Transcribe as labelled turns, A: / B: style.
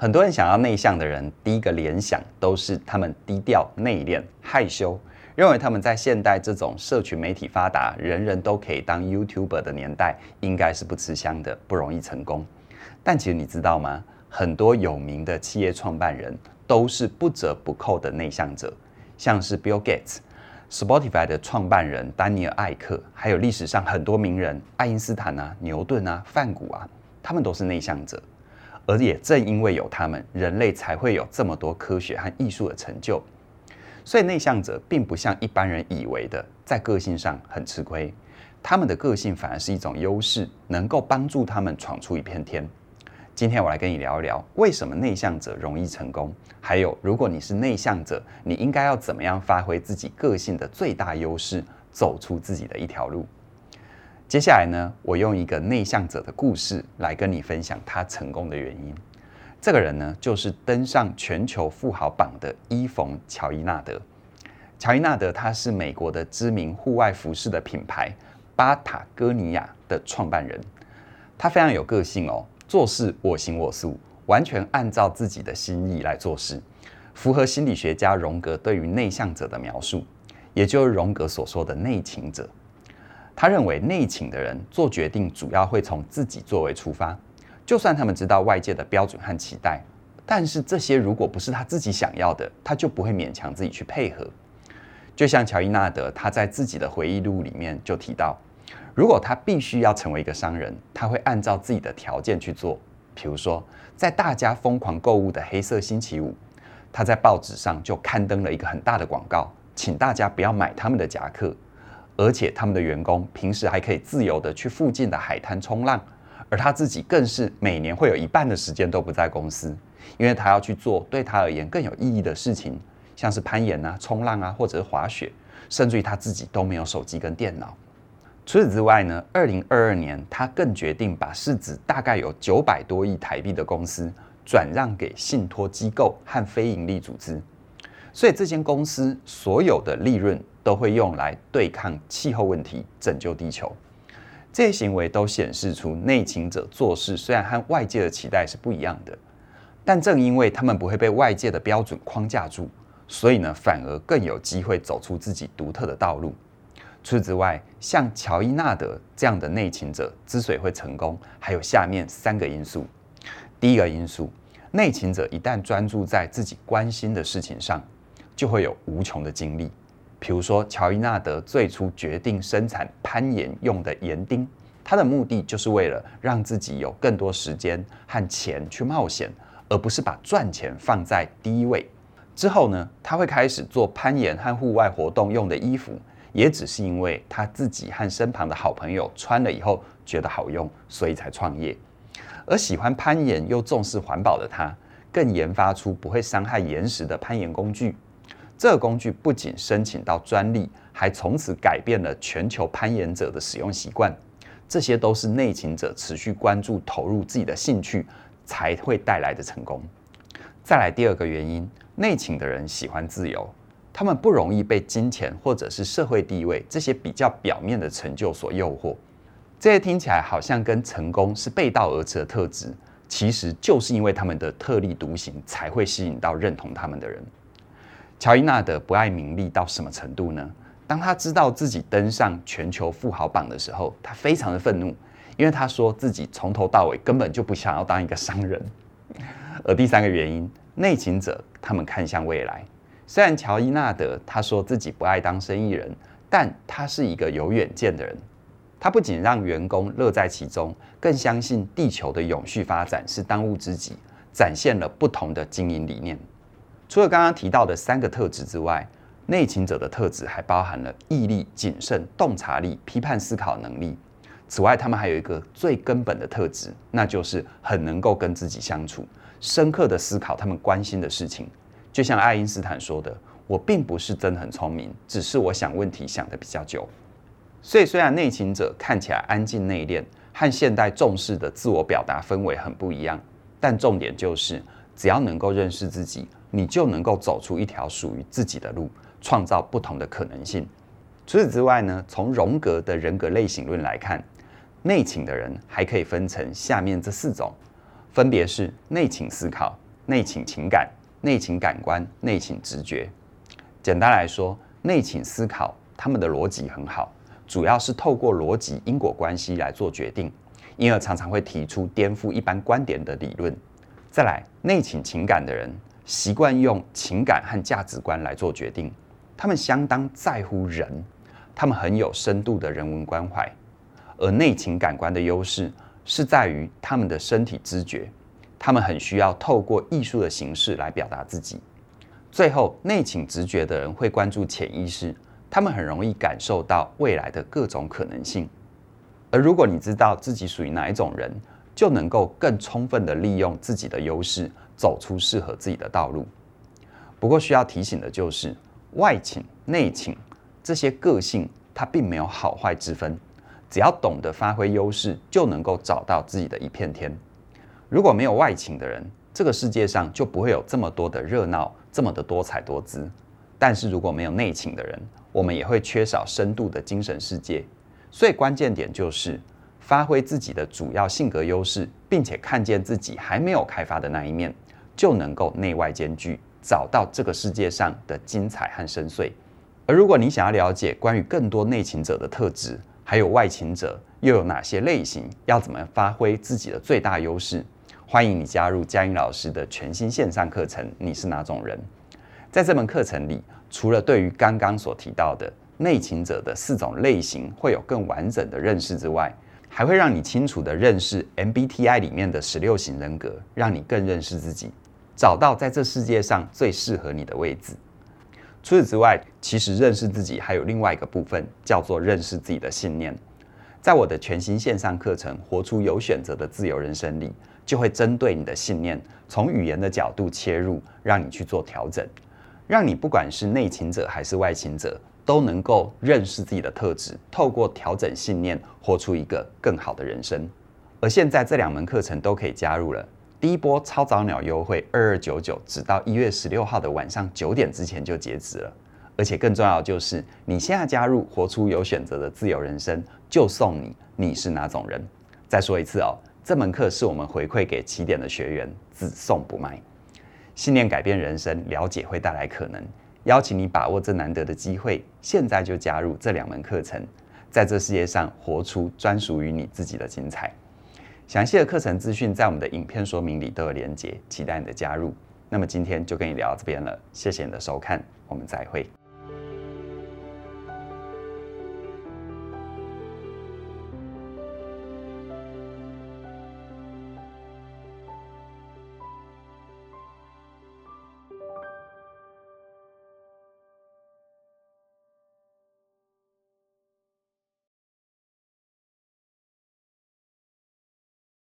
A: 很多人想要内向的人，第一个联想都是他们低调、内敛、害羞，认为他们在现代这种社群媒体发达、人人都可以当 YouTuber 的年代，应该是不吃香的，不容易成功。但其实你知道吗？很多有名的企业创办人都是不折不扣的内向者，像是 Bill Gates、Spotify 的创办人丹尼尔·艾克，还有历史上很多名人，爱因斯坦啊、牛顿啊、范谷啊，他们都是内向者。而也正因为有他们，人类才会有这么多科学和艺术的成就。所以内向者并不像一般人以为的，在个性上很吃亏，他们的个性反而是一种优势，能够帮助他们闯出一片天。今天我来跟你聊一聊，为什么内向者容易成功？还有，如果你是内向者，你应该要怎么样发挥自己个性的最大优势，走出自己的一条路？接下来呢，我用一个内向者的故事来跟你分享他成功的原因。这个人呢，就是登上全球富豪榜的伊冯·乔伊纳德。乔伊纳德他是美国的知名户外服饰的品牌巴塔哥尼亚的创办人，他非常有个性哦。做事我行我素，完全按照自己的心意来做事，符合心理学家荣格对于内向者的描述，也就是荣格所说的内倾者。他认为内倾的人做决定主要会从自己作为出发，就算他们知道外界的标准和期待，但是这些如果不是他自己想要的，他就不会勉强自己去配合。就像乔伊纳德他在自己的回忆录里面就提到。如果他必须要成为一个商人，他会按照自己的条件去做。比如说，在大家疯狂购物的黑色星期五，他在报纸上就刊登了一个很大的广告，请大家不要买他们的夹克，而且他们的员工平时还可以自由的去附近的海滩冲浪，而他自己更是每年会有一半的时间都不在公司，因为他要去做对他而言更有意义的事情，像是攀岩啊、冲浪啊，或者是滑雪，甚至于他自己都没有手机跟电脑。除此之外呢，二零二二年，他更决定把市值大概有九百多亿台币的公司转让给信托机构和非营利组织，所以这间公司所有的利润都会用来对抗气候问题，拯救地球。这些行为都显示出内勤者做事虽然和外界的期待是不一样的，但正因为他们不会被外界的标准框架住，所以呢，反而更有机会走出自己独特的道路。除此之外，像乔伊纳德这样的内勤者之所以会成功，还有下面三个因素。第一个因素，内勤者一旦专注在自己关心的事情上，就会有无穷的精力。比如说，乔伊纳德最初决定生产攀岩用的岩钉，他的目的就是为了让自己有更多时间和钱去冒险，而不是把赚钱放在第一位。之后呢，他会开始做攀岩和户外活动用的衣服。也只是因为他自己和身旁的好朋友穿了以后觉得好用，所以才创业。而喜欢攀岩又重视环保的他，更研发出不会伤害岩石的攀岩工具。这个工具不仅申请到专利，还从此改变了全球攀岩者的使用习惯。这些都是内勤者持续关注、投入自己的兴趣才会带来的成功。再来第二个原因，内勤的人喜欢自由。他们不容易被金钱或者是社会地位这些比较表面的成就所诱惑，这些听起来好像跟成功是背道而驰的特质，其实就是因为他们的特立独行才会吸引到认同他们的人。乔伊纳德不爱名利到什么程度呢？当他知道自己登上全球富豪榜的时候，他非常的愤怒，因为他说自己从头到尾根本就不想要当一个商人。而第三个原因，内倾者他们看向未来。虽然乔伊纳德他说自己不爱当生意人，但他是一个有远见的人。他不仅让员工乐在其中，更相信地球的永续发展是当务之急，展现了不同的经营理念。除了刚刚提到的三个特质之外，内倾者的特质还包含了毅力、谨慎、洞察力、批判思考能力。此外，他们还有一个最根本的特质，那就是很能够跟自己相处，深刻的思考他们关心的事情。就像爱因斯坦说的：“我并不是真的很聪明，只是我想问题想得比较久。”所以，虽然内倾者看起来安静内敛，和现代重视的自我表达氛围很不一样，但重点就是，只要能够认识自己，你就能够走出一条属于自己的路，创造不同的可能性。除此之外呢，从荣格的人格类型论来看，内倾的人还可以分成下面这四种，分别是内倾思考、内倾情感、内倾感官、内倾直觉。简单来说，内倾思考，他们的逻辑很好，主要是透过逻辑因果关系来做决定，因而常常会提出颠覆一般观点的理论。再来，内倾情感的人习惯用情感和价值观来做决定，他们相当在乎人，他们很有深度的人文关怀。而内情感官的优势是在于他们的身体知觉，他们很需要透过艺术的形式来表达自己。最后，内倾直觉的人会关注潜意识。他们很容易感受到未来的各种可能性，而如果你知道自己属于哪一种人，就能够更充分地利用自己的优势，走出适合自己的道路。不过需要提醒的就是，外倾、内倾这些个性，它并没有好坏之分，只要懂得发挥优势，就能够找到自己的一片天。如果没有外倾的人，这个世界上就不会有这么多的热闹，这么的多彩多姿。但是如果没有内倾的人，我们也会缺少深度的精神世界。所以关键点就是发挥自己的主要性格优势，并且看见自己还没有开发的那一面，就能够内外兼具，找到这个世界上的精彩和深邃。而如果你想要了解关于更多内倾者的特质，还有外倾者又有哪些类型，要怎么发挥自己的最大优势，欢迎你加入嘉音老师的全新线上课程。你是哪种人？在这门课程里，除了对于刚刚所提到的内倾者的四种类型会有更完整的认识之外，还会让你清楚地认识 MBTI 里面的十六型人格，让你更认识自己，找到在这世界上最适合你的位置。除此之外，其实认识自己还有另外一个部分，叫做认识自己的信念。在我的全新线上课程《活出有选择的自由人生》里，就会针对你的信念，从语言的角度切入，让你去做调整。让你不管是内倾者还是外倾者，都能够认识自己的特质，透过调整信念，活出一个更好的人生。而现在这两门课程都可以加入了，第一波超早鸟优惠二二九九，直到一月十六号的晚上九点之前就截止了。而且更重要就是，你现在加入，活出有选择的自由人生，就送你你是哪种人。再说一次哦，这门课是我们回馈给起点的学员，只送不卖。信念改变人生，了解会带来可能。邀请你把握这难得的机会，现在就加入这两门课程，在这世界上活出专属于你自己的精彩。详细的课程资讯在我们的影片说明里都有连接，期待你的加入。那么今天就跟你聊到这边了，谢谢你的收看，我们再会。